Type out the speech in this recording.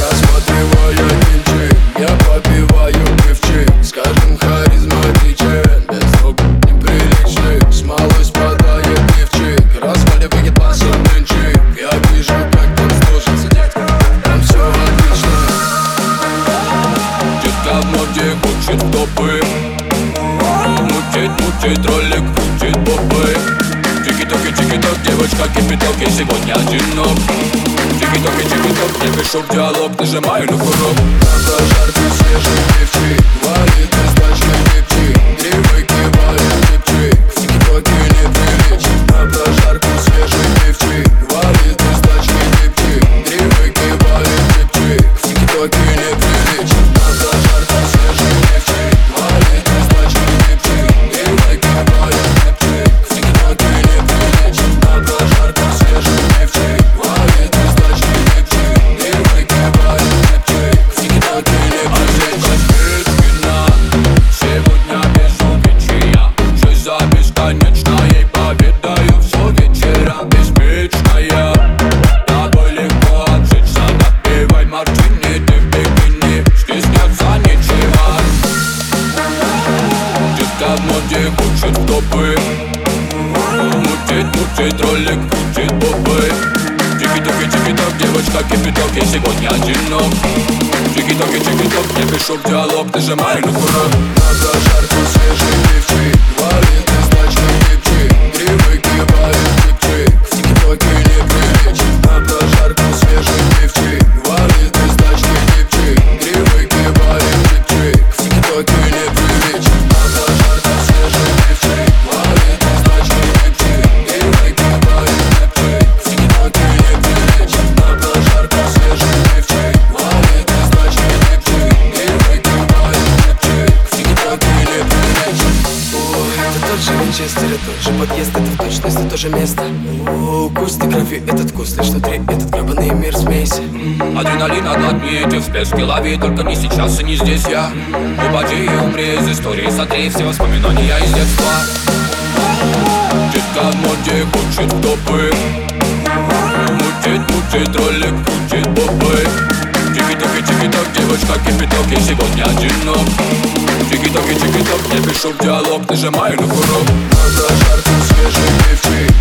Рассматривая кинчик, я попиваю пивчик. Скажем, харизматичен, без рук неприличный. Смолой спадает пивчик, разваливает пассатынчик Я вижу, как служится детка, там все отлично. Детка в моде хочет в топы Мутит, мутит, ролик крутит попы Тики-токи, тики-ток, девочка кипяток И сегодня одинок Тики-токи, тики-ток, я пишу в диалог Нажимаю на курок. На прожарку свежий пивчик Валит из за бесконечной Поведаю все вечера Беспечная Тобой легко обжечься Допивай мартини, ты в бикини Стесняться нечего. Детка в моде в топы Мутит, мутит, ролик крутит попы. Тики-токи, тики-ток, девочка кипяток Я сегодня одинок. Тики-токи, тики-ток, я пишу в диалог Нажимаю на курок На прожарку свежий пивчик же подъезд, это в точности то же место. О, Густой крови этот вкус, лишь внутри этот гребаный мир смесь Адреналин одни эти всплески лови Только не сейчас и не здесь я. Упади и умри из истории Сотри все воспоминания из детства. Детка в хочет в топы. Мутит, мутит, ролик крутит попы Тики-токи, тики-ток, девочка кипяток Я сегодня одинок Тики-токи, тики-ток, я пишу в диалог Нажимаю на курок. На прожарку свежий пивчик